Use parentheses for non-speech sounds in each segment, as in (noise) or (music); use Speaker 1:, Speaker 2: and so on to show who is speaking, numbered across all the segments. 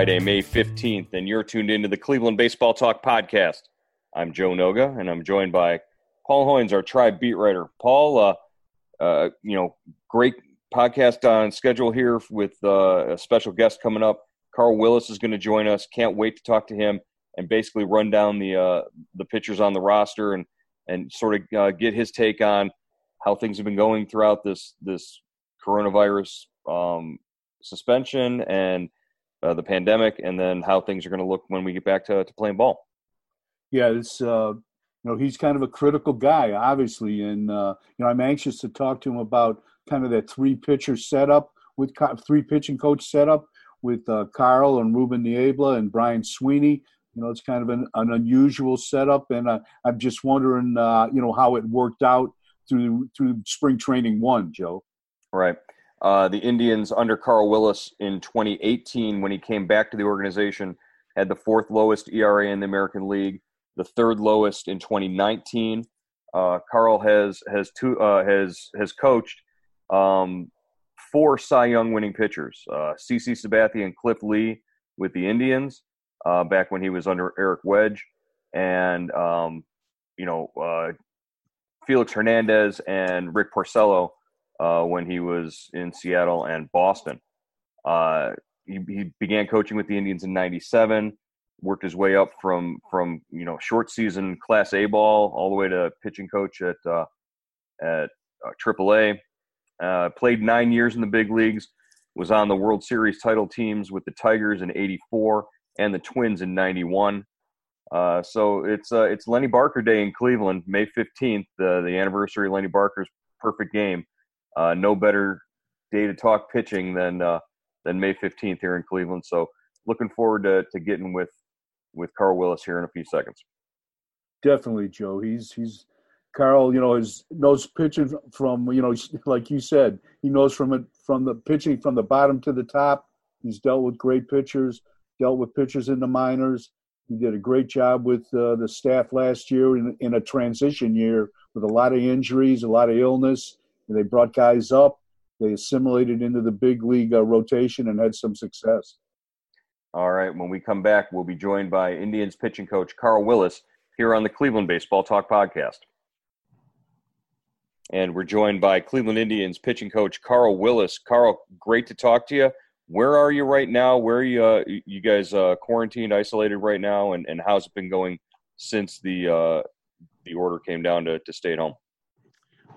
Speaker 1: Friday, May 15th, and you're tuned into the Cleveland Baseball Talk podcast. I'm Joe Noga, and I'm joined by Paul Hoynes, our tribe beat writer. Paul, uh, uh, you know, great podcast on schedule here with uh, a special guest coming up. Carl Willis is going to join us. Can't wait to talk to him and basically run down the uh, the pitchers on the roster and and sort of uh, get his take on how things have been going throughout this this coronavirus um, suspension and uh, the pandemic, and then how things are going to look when we get back to, to playing ball.
Speaker 2: Yeah, it's uh, you know he's kind of a critical guy, obviously, and uh, you know I'm anxious to talk to him about kind of that three pitcher setup with three pitching coach setup with uh, Carl and Ruben Niebla and Brian Sweeney. You know, it's kind of an, an unusual setup, and uh, I'm just wondering, uh, you know, how it worked out through through spring training one, Joe.
Speaker 1: Right. Uh, the Indians under Carl Willis in 2018, when he came back to the organization, had the fourth lowest ERA in the American League, the third lowest in 2019. Uh, Carl has has two uh, has has coached um, four Cy Young winning pitchers: uh, CC Sabathia and Cliff Lee with the Indians uh, back when he was under Eric Wedge, and um, you know uh, Felix Hernandez and Rick Porcello uh, when he was in Seattle and Boston. Uh, he, he, began coaching with the Indians in '97. Worked his way up from from you know short season Class A ball all the way to pitching coach at uh, at AAA. Uh, uh, played nine years in the big leagues. Was on the World Series title teams with the Tigers in '84 and the Twins in '91. Uh, so it's uh, it's Lenny Barker Day in Cleveland, May 15th, uh, the anniversary of Lenny Barker's perfect game. Uh, no better day to talk pitching than uh, than May 15th here in Cleveland. So looking forward to, to getting with with Carl Willis here in a few seconds.
Speaker 2: Definitely, Joe. He's he's Carl. You know, his knows pitching from you know (laughs) like you said, he knows from it from the pitching from the bottom to the top. He's dealt with great pitchers, dealt with pitchers in the minors he did a great job with uh, the staff last year in, in a transition year with a lot of injuries, a lot of illness. They brought guys up. They assimilated into the big league uh, rotation and had some success.
Speaker 1: All right. When we come back, we'll be joined by Indians pitching coach Carl Willis here on the Cleveland Baseball Talk podcast. And we're joined by Cleveland Indians pitching coach Carl Willis. Carl, great to talk to you where are you right now? Where are you, uh, you guys uh, quarantined, isolated right now, and, and how's it been going since the uh, the order came down to, to stay at home?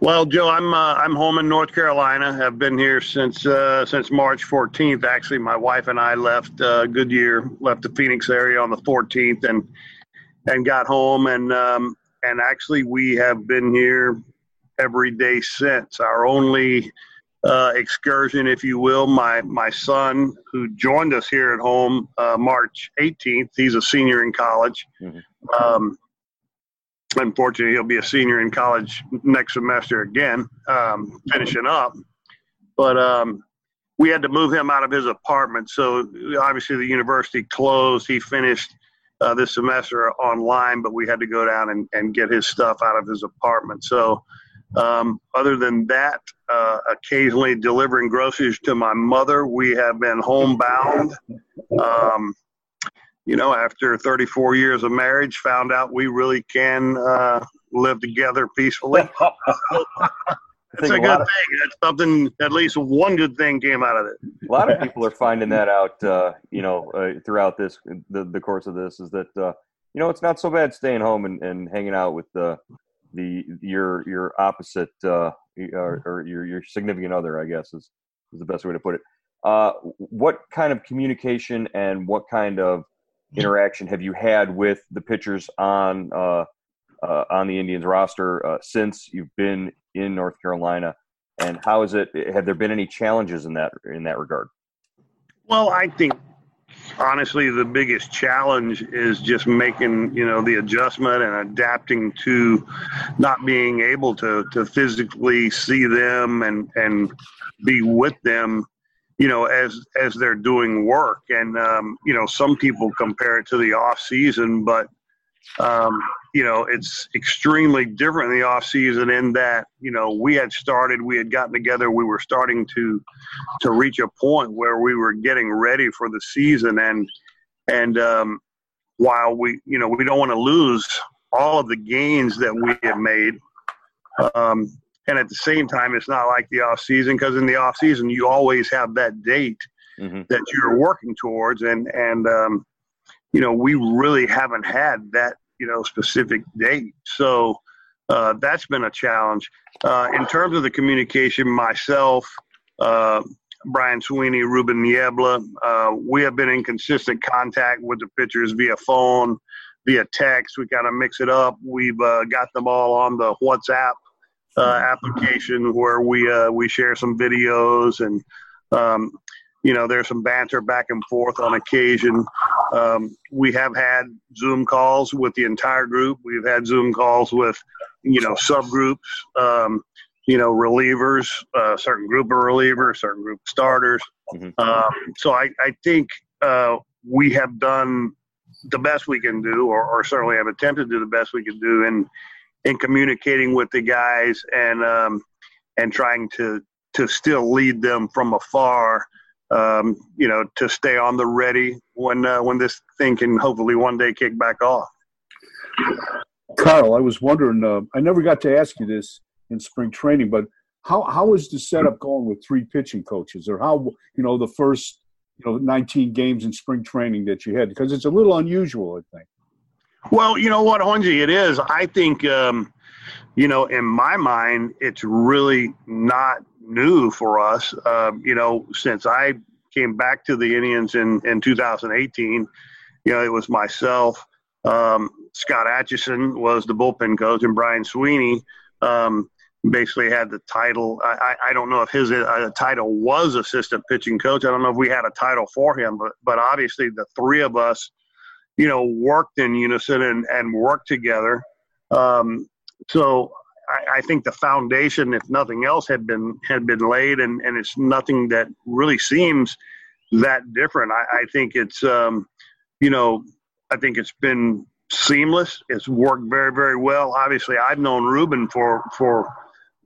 Speaker 3: Well, Joe, I'm uh, I'm home in North Carolina. I've been here since uh, since March 14th. Actually, my wife and I left uh, Goodyear, left the Phoenix area on the 14th, and and got home, and um, and actually we have been here every day since. Our only uh, excursion, if you will. My my son, who joined us here at home uh, March 18th, he's a senior in college. Mm-hmm. Um, unfortunately, he'll be a senior in college next semester again, um, finishing up. But um, we had to move him out of his apartment, so obviously the university closed. He finished. Uh, this semester online, but we had to go down and, and get his stuff out of his apartment. So, um, other than that, uh, occasionally delivering groceries to my mother. We have been homebound. Um, you know, after 34 years of marriage, found out we really can uh, live together peacefully. (laughs) It's a, a good of, thing. That's something. At least one good thing came out of it.
Speaker 1: A lot of people are finding that out. Uh, you know, uh, throughout this the, the course of this is that uh, you know it's not so bad staying home and, and hanging out with the the your your opposite uh, or, or, your your significant other, I guess is is the best way to put it. Uh, what kind of communication and what kind of interaction have you had with the pitchers on uh, uh, on the Indians roster uh, since you've been in North Carolina? And how is it? Have there been any challenges in that in that regard?
Speaker 3: Well, I think honestly the biggest challenge is just making you know the adjustment and adapting to not being able to to physically see them and and be with them you know as as they're doing work and um, you know some people compare it to the off season but um, you know, it's extremely different in the off season in that, you know, we had started, we had gotten together, we were starting to to reach a point where we were getting ready for the season and and um, while we, you know, we don't want to lose all of the gains that we have made. Um, and at the same time, it's not like the off season because in the off season you always have that date mm-hmm. that you're working towards, and and um, you know we really haven't had that you know specific date. So uh, that's been a challenge uh, in terms of the communication. Myself, uh, Brian Sweeney, Ruben Niebla, uh, we have been in consistent contact with the pitchers via phone, via text. We kind of mix it up. We've uh, got them all on the WhatsApp application where we uh, we share some videos and um, you know there's some banter back and forth on occasion. Um, we have had Zoom calls with the entire group. We've had Zoom calls with you know subgroups. Um, you know, relievers, a uh, certain group of relievers, certain group of starters. Mm-hmm. Um, so I, I think uh, we have done the best we can do, or, or, certainly have attempted to do the best we can do in in communicating with the guys and um, and trying to to still lead them from afar. Um, you know, to stay on the ready when uh, when this thing can hopefully one day kick back off.
Speaker 2: Carl, I was wondering. Uh, I never got to ask you this in spring training, but how how is the setup going with three pitching coaches, or how you know the first you know 19 games in spring training that you had? Because it's a little unusual, I think.
Speaker 3: Well, you know what, Hoynsie, it is. I think, um, you know, in my mind, it's really not new for us. Uh, you know, since I came back to the Indians in, in 2018, you know, it was myself, um, Scott Atchison was the bullpen coach, and Brian Sweeney um, basically had the title. I, I don't know if his uh, title was assistant pitching coach. I don't know if we had a title for him, but but obviously the three of us – you know, worked in unison and, and worked together. Um, so I, I, think the foundation, if nothing else, had been had been laid, and, and it's nothing that really seems that different. I, I think it's, um, you know, I think it's been seamless. It's worked very, very well. Obviously, I've known Ruben for for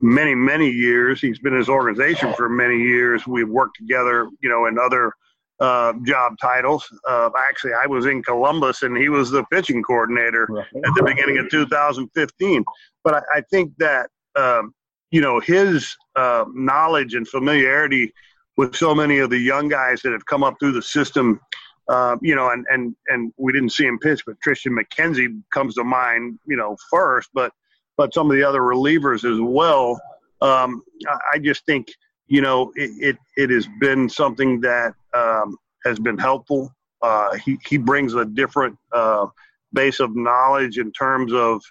Speaker 3: many, many years. He's been in his organization for many years. We've worked together, you know, in other uh, job titles. Uh, actually, I was in Columbus and he was the pitching coordinator right. at the beginning of 2015. But I, I think that, um, you know, his uh, knowledge and familiarity with so many of the young guys that have come up through the system, uh, you know, and, and, and we didn't see him pitch, but Triston McKenzie comes to mind, you know, first, but, but some of the other relievers as well. Um, I, I just think – you know, it, it, it has been something that um, has been helpful. Uh, he, he brings a different uh, base of knowledge in terms of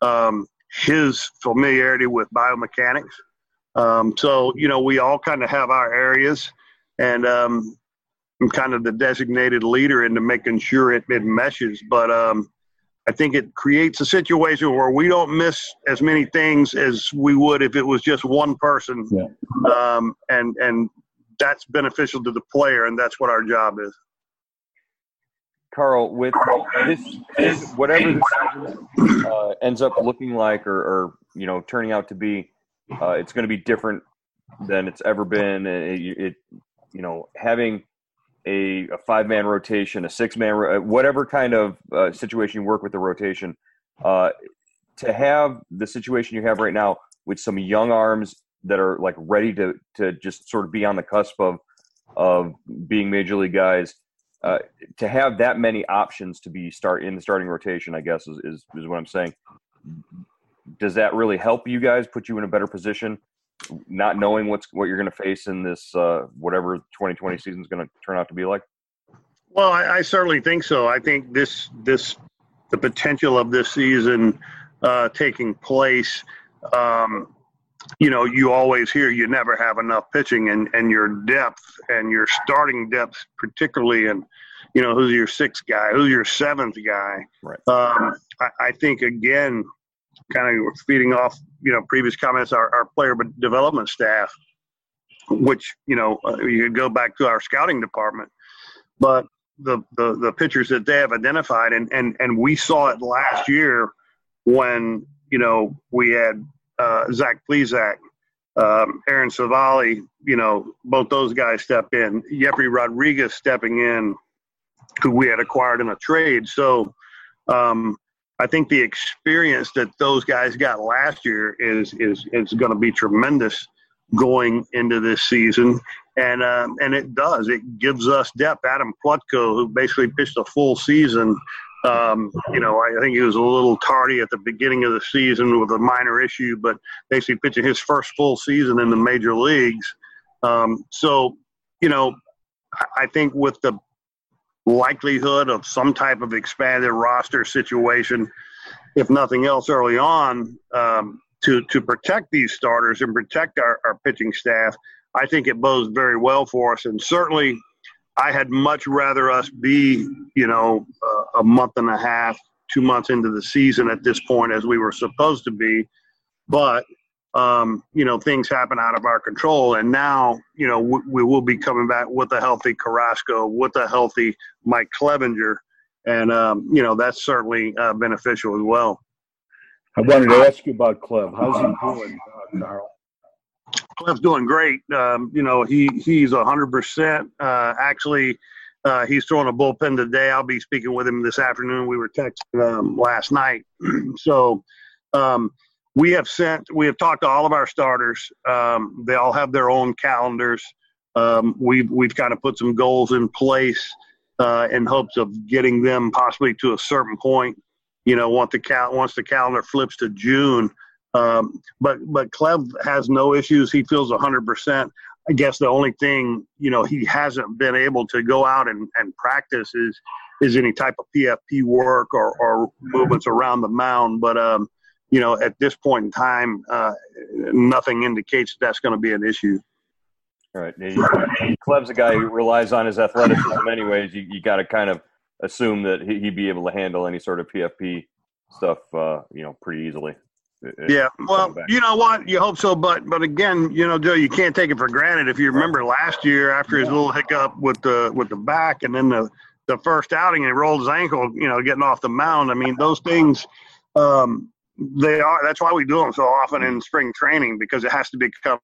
Speaker 3: um, his familiarity with biomechanics. Um, so, you know, we all kind of have our areas, and um, I'm kind of the designated leader into making sure it, it meshes. But um, I think it creates a situation where we don't miss as many things as we would if it was just one person, yeah. um, and and that's beneficial to the player, and that's what our job is.
Speaker 1: Carl, with this, this whatever this uh, ends up looking like, or, or, you know, turning out to be, uh, it's going to be different than it's ever been. It, it you know, having a, a five man rotation, a six man, uh, whatever kind of uh, situation you work with the rotation, uh, to have the situation you have right now with some young arms that are like ready to to just sort of be on the cusp of of being major league guys. Uh, to have that many options to be start in the starting rotation, I guess is, is, is what I'm saying. Does that really help you guys? Put you in a better position not knowing what's what you're going to face in this uh, whatever 2020 season is going to turn out to be like?
Speaker 3: Well, I, I, certainly think so. I think this this the potential of this season uh, taking place. Um, you know, you always hear you never have enough pitching, and and your depth and your starting depth, particularly, and you know who's your sixth guy, who's your seventh guy.
Speaker 1: Right.
Speaker 3: Um, I, I think again, kind of feeding off you know previous comments our, our player development staff which you know uh, you could go back to our scouting department but the, the the pitchers that they have identified and and and we saw it last year when you know we had uh, Zach Plesac, um, Aaron Civale, you know, both those guys step in. Jefry Rodriguez stepping in, who we had acquired in a trade. So um, I think the experience that those guys got last year is is is going to be tremendous going into this season, and um, and it does. It gives us depth. Adam Plutko, who basically pitched a full season. Um, you know, I think he was a little tardy at the beginning of the season with a minor issue, but basically pitching his first full season in the major leagues. Um, so, you know, I think with the likelihood of some type of expanded roster situation, if nothing else, early on um, to to protect these starters and protect our, our pitching staff. I think it bodes very well for us, and certainly, I had much rather us be, you know, uh, a month and a half, two months into the season at this point as we were supposed to be, but um, you know, things happen out of our control. And now, you know, we, we will be coming back with a healthy Carrasco, with a healthy Mike Clevinger. And, um, you know, that's certainly uh, beneficial as well.
Speaker 2: I wanted to ask you about Clev. How's he doing, uh, Carl?
Speaker 3: Clev's doing great. Um, you know, he he's 100%. Uh, actually, uh, he's throwing a bullpen today. I'll be speaking with him this afternoon. We were texting um, last night. (clears throat) so, um, we have sent we have talked to all of our starters um, they all have their own calendars um, we've we've kind of put some goals in place uh, in hopes of getting them possibly to a certain point you know once the cal- once the calendar flips to june um, but but Clev has no issues he feels 100% i guess the only thing you know he hasn't been able to go out and, and practice is is any type of pfp work or, or movements around the mound but um you know, at this point in time, uh, nothing indicates that's going to be an issue.
Speaker 1: All right. Clev's a guy who relies on his athleticism, anyways. You, you got to kind of assume that he'd be able to handle any sort of PFP stuff, uh, you know, pretty easily.
Speaker 3: Yeah, well, you know what? You hope so, but but again, you know, Joe, you can't take it for granted. If you remember last year, after his little hiccup with the with the back, and then the the first outing, and he rolled his ankle, you know, getting off the mound. I mean, those things, um, they are. That's why we do them so often in spring training because it has to become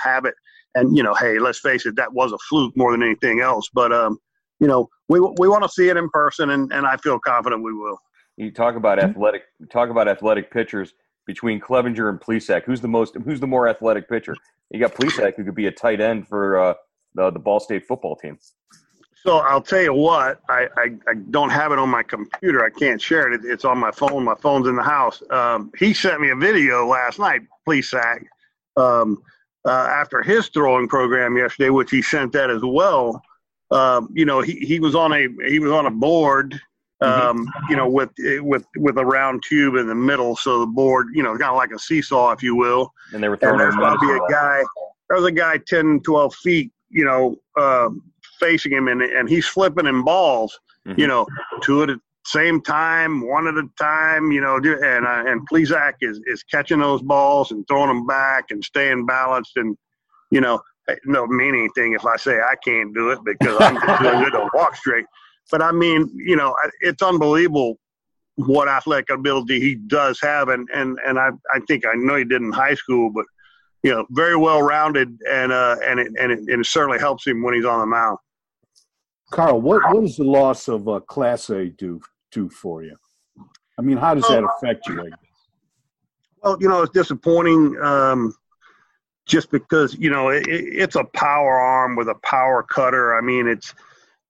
Speaker 3: habit. And you know, hey, let's face it, that was a fluke more than anything else. But um, you know, we we want to see it in person, and and I feel confident we will.
Speaker 1: You talk about mm-hmm. athletic. Talk about athletic pitchers between Clevinger and Plesac. Who's the most? Who's the more athletic pitcher? You got Plesac, who could be a tight end for uh, the the Ball State football team.
Speaker 3: So I'll tell you what, I, I, I, don't have it on my computer. I can't share it. It's on my phone. My phone's in the house. Um, he sent me a video last night, Plesac, um, uh, after his throwing program yesterday, which he sent that as well. Um, you know, he, he was on a he was on a board, um, mm-hmm. you know, with with with a round tube in the middle, so the board, you know, kind of like a seesaw, if you will.
Speaker 1: And they were throwing.
Speaker 3: And there's probably a guy. There's a guy 10, 12 feet, you know, uh, facing him and, and he's flipping in balls, mm-hmm. you know, two at the same time, one at a time, you know, and uh, and Plesac is is catching those balls and throwing them back and staying balanced and you know, it don't mean anything if I say I can't do it because I'm just doing (laughs) good to walk straight. But I mean, you know, it's unbelievable what athletic ability he does have, and and and I I think I know he did in high school, but you know, very well rounded, and uh, and it, and it, and it certainly helps him when he's on the mound.
Speaker 2: Carl, what, what does the loss of uh, Clase do do for you? I mean, how does that affect you?
Speaker 3: Well, you know, it's disappointing um, just because you know it, it's a power arm with a power cutter. I mean, it's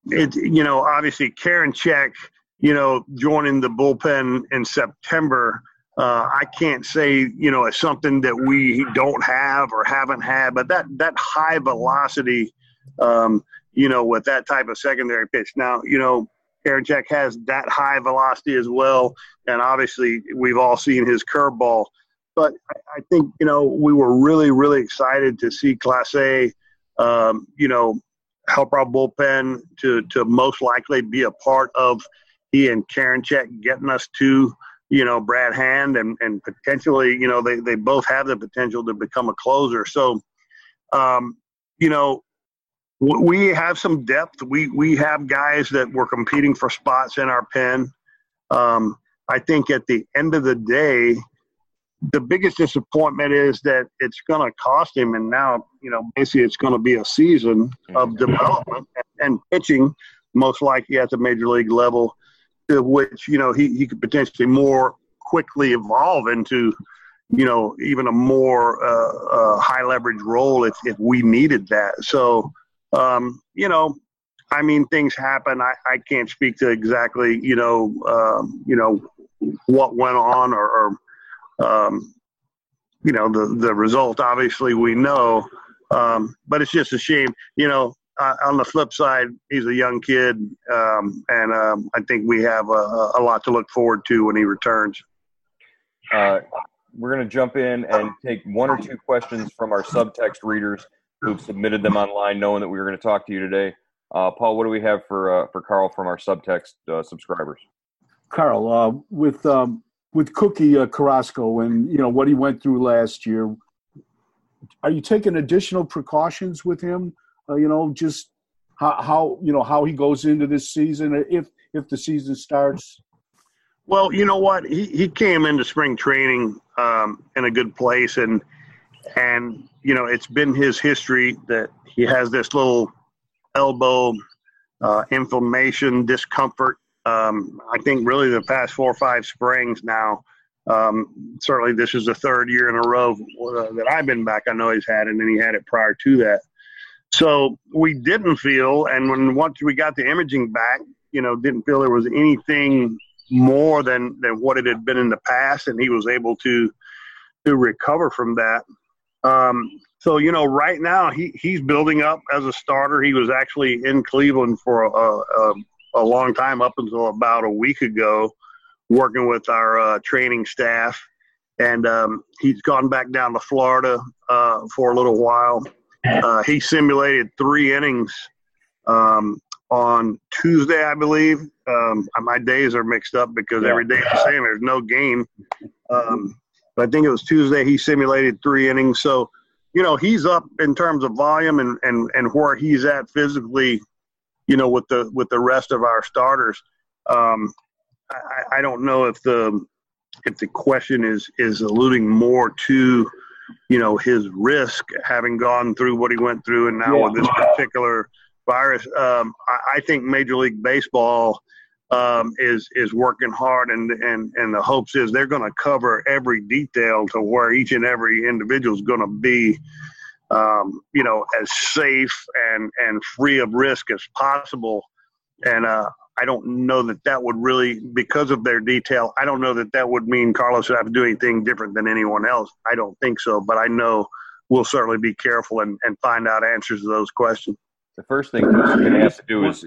Speaker 3: it you know obviously Karinchak, you know, joining the bullpen in September. Uh, I can't say you know it's something that we don't have or haven't had, but that that high velocity. Um, you know, with that type of secondary pitch. Now, you know, Karinchak has that high velocity as well, and obviously we've all seen his curveball. But I think you know we were really really excited to see Clase, um, you know, help our bullpen to to most likely be a part of he and Karinchak getting us to you know Brad Hand and and potentially you know they they both have the potential to become a closer. So, um, you know, we have some depth. We we have guys that were competing for spots in our pen. Um, I think at the end of the day, the biggest disappointment is that it's going to cost him. And now, you know, basically it's going to be a season of development and pitching, most likely at the major league level, to which, you know, he, he could potentially more quickly evolve into, you know, even a more uh, uh, high leverage role if, if we needed that. So, um, you know, I mean, things happen. I, I can't speak to exactly, you know, um, you know, what went on or, or um, you know, the, the result, obviously, we know. Um, but it's just a shame. You know, uh, on the flip side, he's a young kid, um, and um, I think we have a, a, lot to look forward to when he returns.
Speaker 1: Uh, we're going to jump in and take one or two questions from our subtext readers who've submitted them online, knowing that we were going to talk to you today. Uh, Paul, what do we have for uh, for Carl from our subtext uh, subscribers?
Speaker 2: Carl, uh, with um, with Cookie uh, Carrasco and you know what he went through last year, are you taking additional precautions with him? Uh, you know, just how, how you know how he goes into this season if if the season starts.
Speaker 3: Well, you know what he he came into spring training um, in a good place and and you know it's been his history that he has this little elbow uh, inflammation discomfort um, I think really the past four or five springs now. Um, certainly, this is the third year in a row uh, that I've been back. I know he's had it, and then he had it prior to that. So we didn't feel, and when once we got the imaging back, you know, didn't feel there was anything more than than what it had been in the past, and he was able to to recover from that. Um, so you know, right now he he's building up as a starter. He was actually in Cleveland for a, a, a long time up until about a week ago, working with our uh, training staff. And um, he's gone back down to Florida uh, for a little while. Uh, he simulated three innings um, on Tuesday, I believe. Um, my days are mixed up because every day the same. There's no game. Um, but I think it was Tuesday he simulated three innings. So, you know, he's up in terms of volume and, and, and where he's at physically you know, with the with the rest of our starters. Um, I, I don't know if the if the question is is alluding more to you know his risk having gone through what he went through and now yeah. with this particular virus um, I, I, think major league baseball um, is is working hard and and and the hopes is they're going to cover every detail to where each and every individual is going to be um, you know, as safe and and free of risk as possible. And uh, I don't know that that would really, because of their detail, I don't know that that would mean Carlos would have to do anything different than anyone else. I don't think so, but I know we'll certainly be careful and, and find out answers to those questions.
Speaker 1: The first thing Cookie's going to have to do is.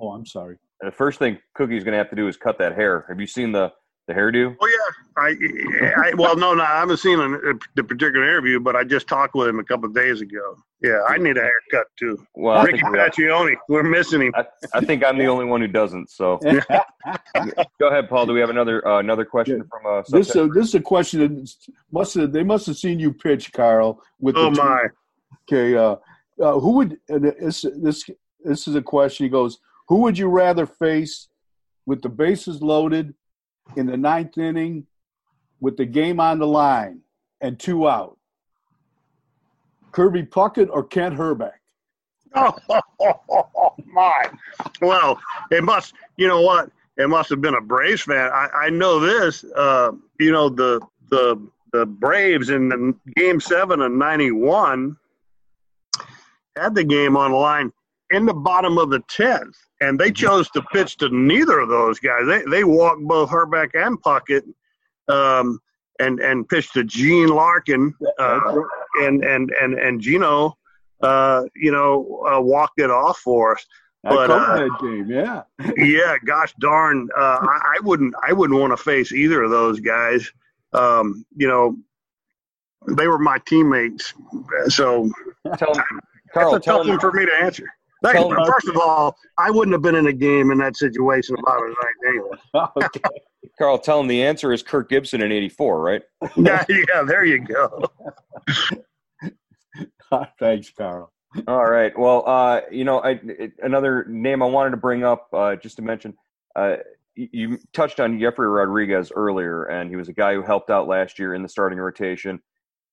Speaker 2: Oh, I'm sorry.
Speaker 1: The first thing Cookie's going to have to do is cut that hair. Have you seen the the hairdo?
Speaker 3: Oh yeah, I, I well no no I haven't seen the particular interview, but I just talked with him a couple of days ago. Yeah, I need a haircut too. Well, Ricky Paccioni, we're missing him.
Speaker 1: I, I, think I'm the only one who doesn't. So (laughs) go ahead, Paul. Do we have another uh, another question yeah. from uh,
Speaker 2: this? Uh, this is a question that must have they must have seen you pitch, Carl. With
Speaker 3: oh the my.
Speaker 2: Okay, uh, uh, who would this this this is a question? He goes, who would you rather face with the bases loaded? in the ninth inning with the game on the line and two out? Kirby Puckett or Kent Hrbek?
Speaker 3: Oh, (laughs) my. Well, it must, you know what? It must have been a Braves fan. I, I know this. Uh, you know, the, the, the Braves in the game seven of 91 had the game on the line in the bottom of the 10th and they chose to pitch to neither of those guys. They they walked both Herbeck and Puckett, um, and and pitched to Gene Larkin, uh, and and and and Gino, uh, you know, uh, walked it off for us.
Speaker 2: But, uh, that game, yeah, (laughs)
Speaker 3: yeah. Gosh darn, uh, I, I, wouldn't I wouldn't want to face either of those guys. Um, you know, they were my teammates, so tell, (laughs) Carl, that's a tough one for me to answer. Tell first of all, I wouldn't have been in a game in that situation about it right anyway. (laughs)
Speaker 1: okay. Carl, tell him the answer is Kirk Gibson in '84, right? (laughs)
Speaker 3: yeah, yeah, there you go. (laughs)
Speaker 2: Thanks, Carl.
Speaker 1: All right. Well, uh, you know, I, it, another name I wanted to bring up, uh, just to mention, uh, you touched on Jefry Rodriguez earlier, and he was a guy who helped out last year in the starting rotation.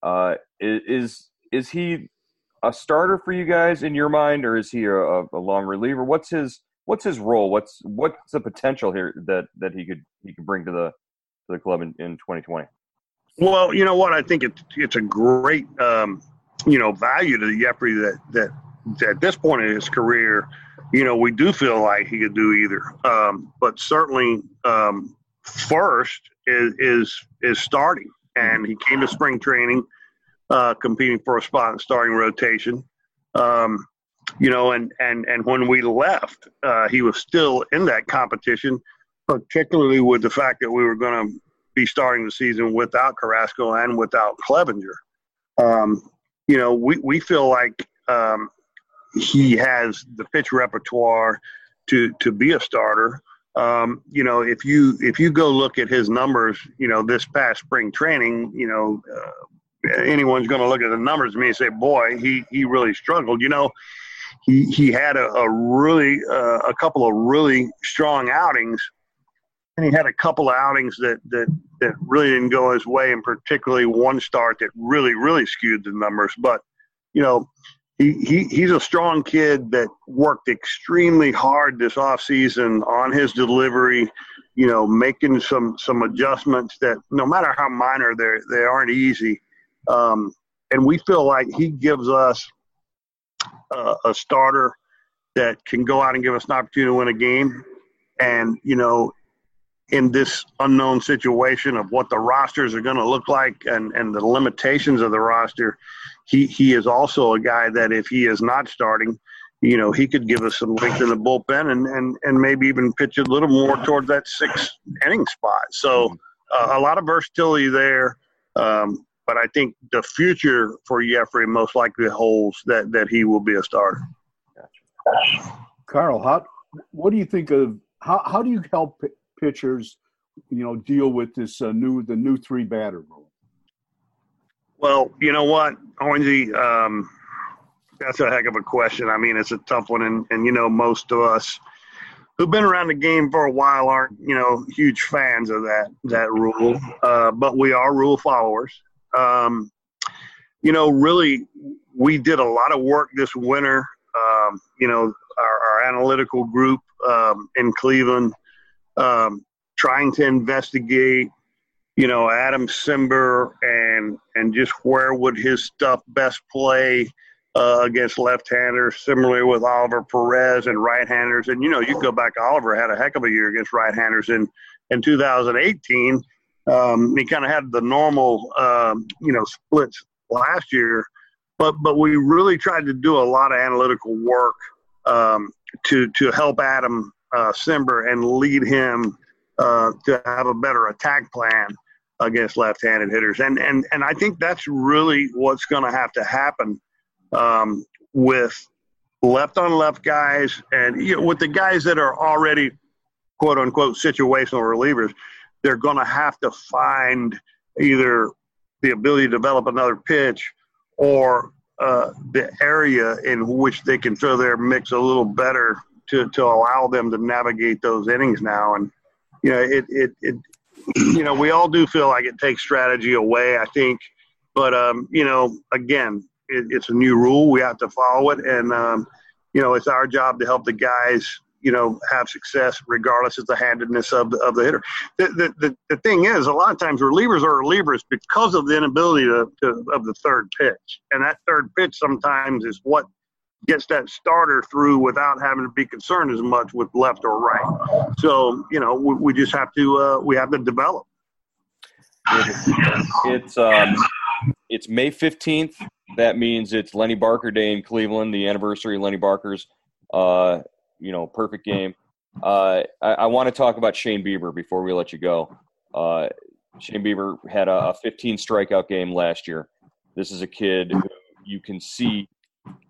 Speaker 1: Uh, is is he a starter for you guys in your mind, or is he a, a long reliever? What's his what's his role? What's what's the potential here that that he could he could bring to the to the club in, in 2020?
Speaker 3: Well, you know what? I think it's it's a great um, you know value to Jefry that that at this point in his career you know, we do feel like he could do either. Um, but certainly, um, first is, is is starting, and he came to spring training, uh, competing for a spot in starting rotation. Um, you know, and and and when we left, uh, he was still in that competition, particularly with the fact that we were going to be starting the season without Carrasco and without Clevinger. Um, you know, we we feel like um, he has the pitch repertoire to to be a starter. Um, you know, if you if you go look at his numbers, you know, this past spring training, you know, uh, anyone's going to look at the numbers and say, "Boy, he he really struggled." You know, he he had a, a really uh, a couple of really strong outings, and he had a couple of outings that that that really didn't go his way, and particularly one start that really really skewed the numbers. But you know, he, he he's a strong kid that worked extremely hard this off season on his delivery you know making some some adjustments that no matter how minor they they aren't easy um, and we feel like he gives us uh, a starter that can go out and give us an opportunity to win a game and you know in this unknown situation of what the rosters are going to look like and, and the limitations of the roster, he, he is also a guy that if he is not starting, you know, he could give us some length in the bullpen and, and, and maybe even pitch a little more toward that six inning spot. So uh, a lot of versatility there. Um, but I think the future for Jefry most likely holds that, that he will be a starter. Gotcha.
Speaker 2: Carl, how, what do you think of how, how do you help pitchers, you know, deal with this uh, new the new three batter rule?
Speaker 3: Well, you know what, Hoynsie, um, that's a heck of a question. I mean, it's a tough one, and and you know, most of us who've been around the game for a while aren't you know huge fans of that that rule, uh, but we are rule followers. Um, you know, really, we did a lot of work this winter. Um, you know, our, our analytical group um, in Cleveland um, trying to investigate, you know, Adam Cimber and and just where would his stuff best play uh, against left-handers. Similarly with Oliver Perez and right-handers, and you know, you go back. Oliver had a heck of a year against right-handers in in 2018. Um, he kind of had the normal, um, you know, splits last year, but but we really tried to do a lot of analytical work um, to to help Adam uh, Cimber and lead him uh, to have a better attack plan against left-handed hitters. And and and I think that's really what's going to have to happen um, with left-on-left guys and you know, with the guys that are already quote unquote situational relievers. They're going to have to find either the ability to develop another pitch or uh, the area in which they can throw their mix a little better to, to allow them to navigate those innings now. And, you know, it, it, it, (clears throat) you know, we all do feel like it takes strategy away, I think. But, um, you know, again, it, it's a new rule. We have to follow it. And, um, you know, it's our job to help the guys, you know, have success regardless of the handedness of the, of the hitter. The, the, the, the thing is, a lot of times relievers are relievers because of the inability to, to, of the third pitch. And that third pitch sometimes is what gets that starter through without having to be concerned as much with left or right. So you know, we, we just have to uh, we have to develop.
Speaker 1: It's um, it's May fifteenth. That means it's Lenny Barker Day in Cleveland, the anniversary of Lenny Barker's, uh, you know, perfect game. Uh, I, I want to talk about Shane Bieber before we let you go. Uh, Shane Bieber had a, a 15 strikeout game last year. This is a kid who you can see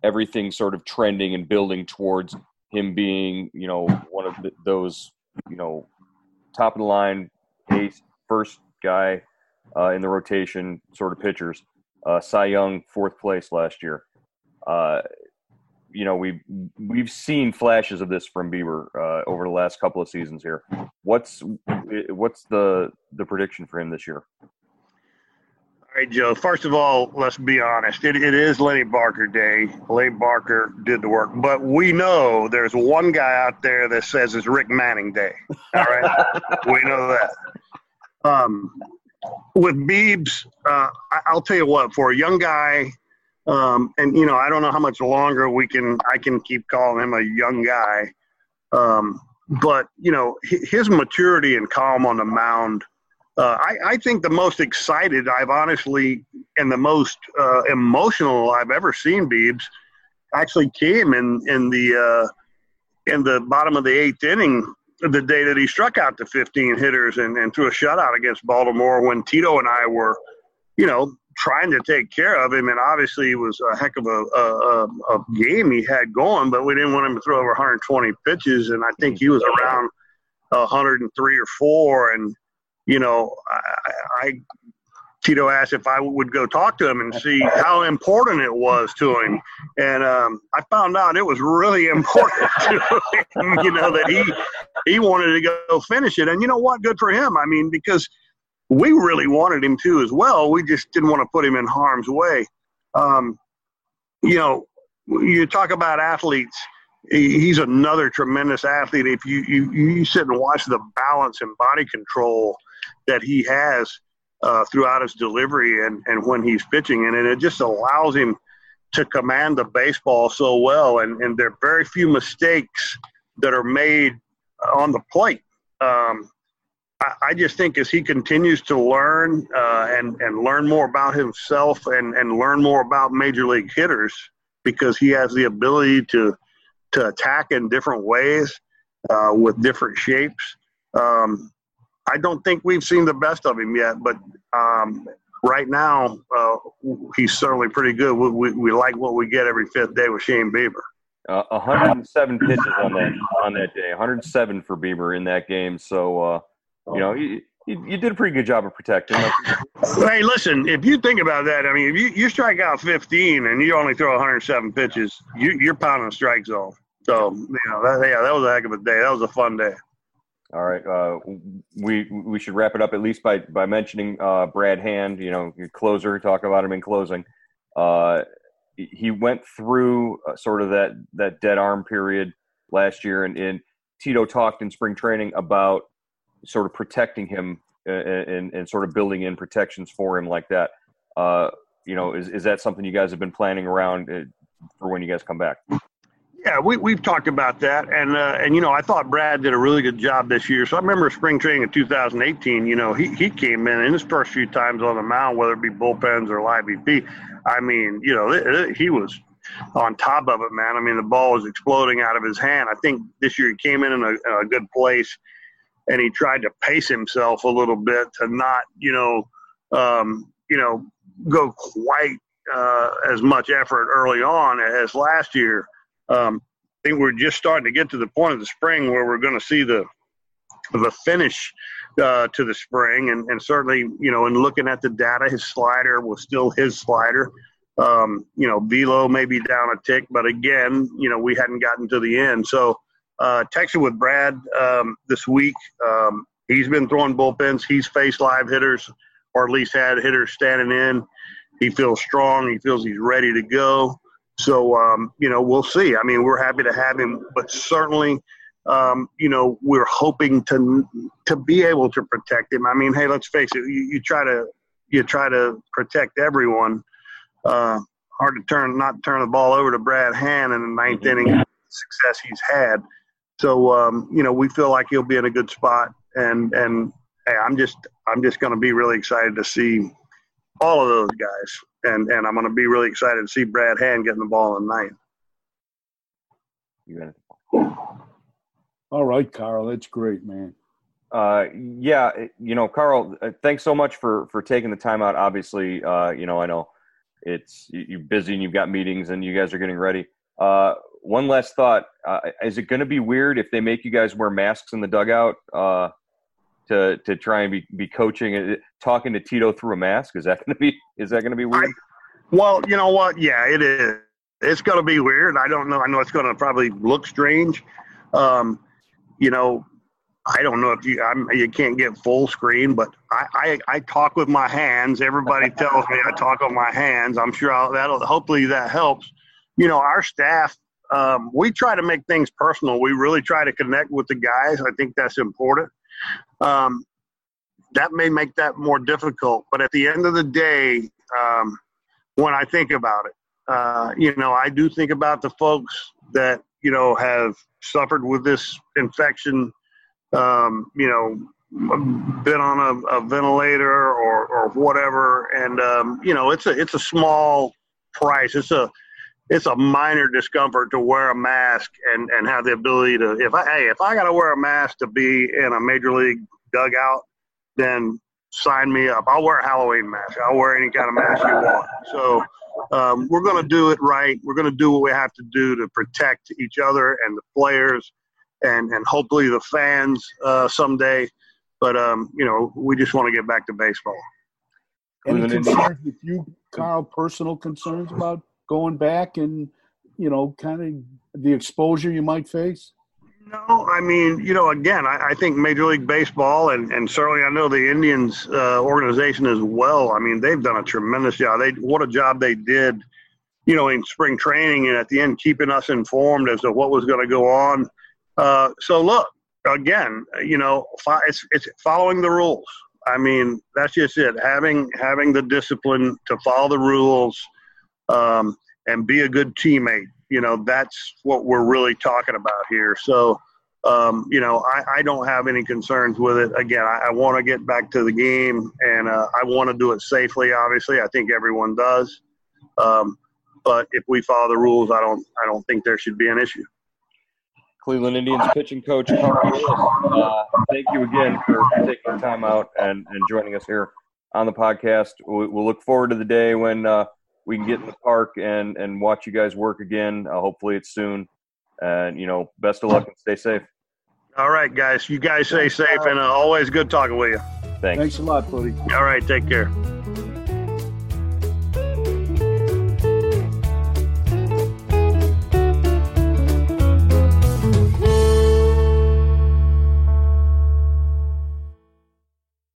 Speaker 1: everything sort of trending and building towards him being, you know, one of the, those, you know, top of the line, ace, first guy uh, in the rotation sort of pitchers. Uh, Cy Young, fourth place last year. Uh, you know we we've seen flashes of this from Bieber uh, over the last couple of seasons here. What's what's the the prediction for him this year?
Speaker 3: All right, Joe. First of all, let's be honest. It, it is Lenny Barker Day. Lenny Barker did the work, but we know there's one guy out there that says it's Rick Manning Day. All right, (laughs) we know that. Um, with Beebs, uh, I, will tell you what. For a young guy, um, and you know, I don't know how much longer we can. I can keep calling him a young guy. Um, but you know, his maturity and calm on the mound uh, I, I, think the most excited I've honestly and the most uh, emotional I've ever seen Beebs actually came in in the uh, in the bottom of the eighth inning the day that he struck out the 15 hitters and, and threw a shutout against Baltimore when Tito and I were, you know, trying to take care of him. And obviously, it was a heck of a, a, a game he had going, but we didn't want him to throw over 120 pitches. And I think he was around 103 or four. And you know, I, I Tito asked if I would go talk to him and see how important it was to him, and um, I found out it was really (laughs) important to him. You know that he he wanted to go finish it, and you know what? Good for him. I mean, because we really wanted him to as well. We just didn't want to put him in harm's way. Um, you know, you talk about athletes. He's another tremendous athlete. If you, you you sit and watch the balance and body control that he has uh, throughout his delivery and, and when he's pitching. And it just allows him to command the baseball so well. And, and there are very few mistakes that are made on the plate. Um, I, just think as he continues to learn uh, and, and learn more about himself and, and learn more about major league hitters, because he has the ability to, to attack in different ways uh, with different shapes. Um, I don't think we've seen the best of him yet, but um, right now uh, he's certainly pretty good. We, we, we, like what we get every fifth day with Shane Bieber.
Speaker 1: Uh, 107 pitches on that on that day. 107 for Bieber in that game. So uh, you know you, you, did a pretty good job of protecting. (laughs)
Speaker 3: hey, listen, if you think about that, I mean, if you, you strike out 15 and you only throw 107 pitches, you, you're pounding strike zone. So you know that, yeah, that was a heck of a day. That was a fun day.
Speaker 1: All right, uh, we we should wrap it up at least by by mentioning uh, Brad Hand. You know, your closer. Talk about him in closing. Uh, he went through uh, sort of that that dead arm period last year, and, and Tito talked in spring training about sort of protecting him uh, and, and sort of building in protections for him like that. Uh, you know, is is that something you guys have been planning around for when you guys come back?
Speaker 3: Yeah, we we've talked about that, and uh, and you know I thought Brad did a really good job this year. So I remember spring training in 2018. You know he he came in in his first few times on the mound, whether it be bullpens or live BP. I mean, you know it, it, he was on top of it, man. I mean the ball was exploding out of his hand. I think this year he came in in a, in a good place, and he tried to pace himself a little bit to not you know um, you know go quite uh, as much effort early on as last year um, I think we're just starting to get to the point of the spring where we're going to see the the finish uh, to the spring, and, and certainly, you know, in looking at the data, his slider was still his slider. Um, you know, velo may be down a tick, but again, you know, we hadn't gotten to the end. So, uh, texted with Brad um, this week. Um, he's been throwing bullpens. He's faced live hitters, or at least had hitters standing in. He feels strong. He feels he's ready to go. So, um, you know, we'll see. I mean, we're happy to have him, but certainly, um, you know, we're hoping to to be able to protect him. I mean, hey, let's face it. You, you try to you try to protect everyone. Uh, hard to turn not turn the ball over to Brad Hand in the ninth mm-hmm. inning success he's had. So, um, you know, we feel like he'll be in a good spot, and and hey, I'm just I'm just going to be really excited to see all of those guys and and I'm going to be really excited to see Brad Hand getting the ball in ninth.
Speaker 2: You All right, Carl, that's great, man.
Speaker 1: Uh, yeah, you know, Carl, uh, thanks so much for for taking the time out. Obviously, uh, you know, I know it's you're busy and you've got meetings and you guys are getting ready. Uh, one last thought: uh, Is it going to be weird if they make you guys wear masks in the dugout? Uh, to to try and be, be coaching and talking to Tito through a mask? Is that going to be is that going to be weird? I,
Speaker 3: well, you know what? Yeah, it is. it's going to be weird. I don't know. I know it's going to probably look strange. Um, you know, I don't know if you I'm, you can't get full screen, but I, I, I talk with my hands. Everybody tells me I talk with my hands. I'm sure I'll, that'll hopefully that helps. You know, our staff um, we try to make things personal. We really try to connect with the guys. I think that's important. Um, that may make that more difficult, but at the end of the day, um, when I think about it, uh, you know, I do think about the folks that you know have suffered with this infection. Um, you know, been on a, a ventilator or, or whatever, and um, you know, it's a it's a small price. It's a it's a minor discomfort to wear a mask and, and have the ability to if I hey if I got to wear a mask to be in a major league dugout, then sign me up. I'll wear a Halloween mask. I'll wear any kind of mask you want. So um, we're going to do it right. We're going to do what we have to do to protect each other and the players, and and hopefully the fans uh, someday. But um, you know, we just want to get back to baseball.
Speaker 2: Any concerns with you, Carl? Personal concerns about going back and you know kind of the exposure you might face?
Speaker 3: No, I mean, you know, again, I, I, think Major League Baseball and, and certainly I know the Indians uh, organization as well. I mean, they've done a tremendous job. They what a job they did, you know, in spring training and at the end keeping us informed as to what was going to go on. Uh, so look, again, you know, it's it's following the rules. I mean, that's just it. Having having the discipline to follow the rules um, and be a good teammate. You know, that's what we're really talking about here. So, um, you know, I, I, don't have any concerns with it. Again, I, I want to get back to the game, and uh, I want to do it safely. Obviously, I think everyone does. Um, but if we follow the rules, I don't, I don't think there should be an issue.
Speaker 1: Cleveland Indians pitching coach Carl Willis. Uh, thank you again for taking your time out and, and joining us here on the podcast. We, will look forward to the day when uh, we can get in the park and and watch you guys work again. Uh, hopefully, it's soon. And you know, best of luck and stay safe.
Speaker 3: All right, guys. You guys stay safe, and uh, always good talking with you.
Speaker 1: Thanks.
Speaker 2: Thanks a lot, buddy.
Speaker 3: All right, take care.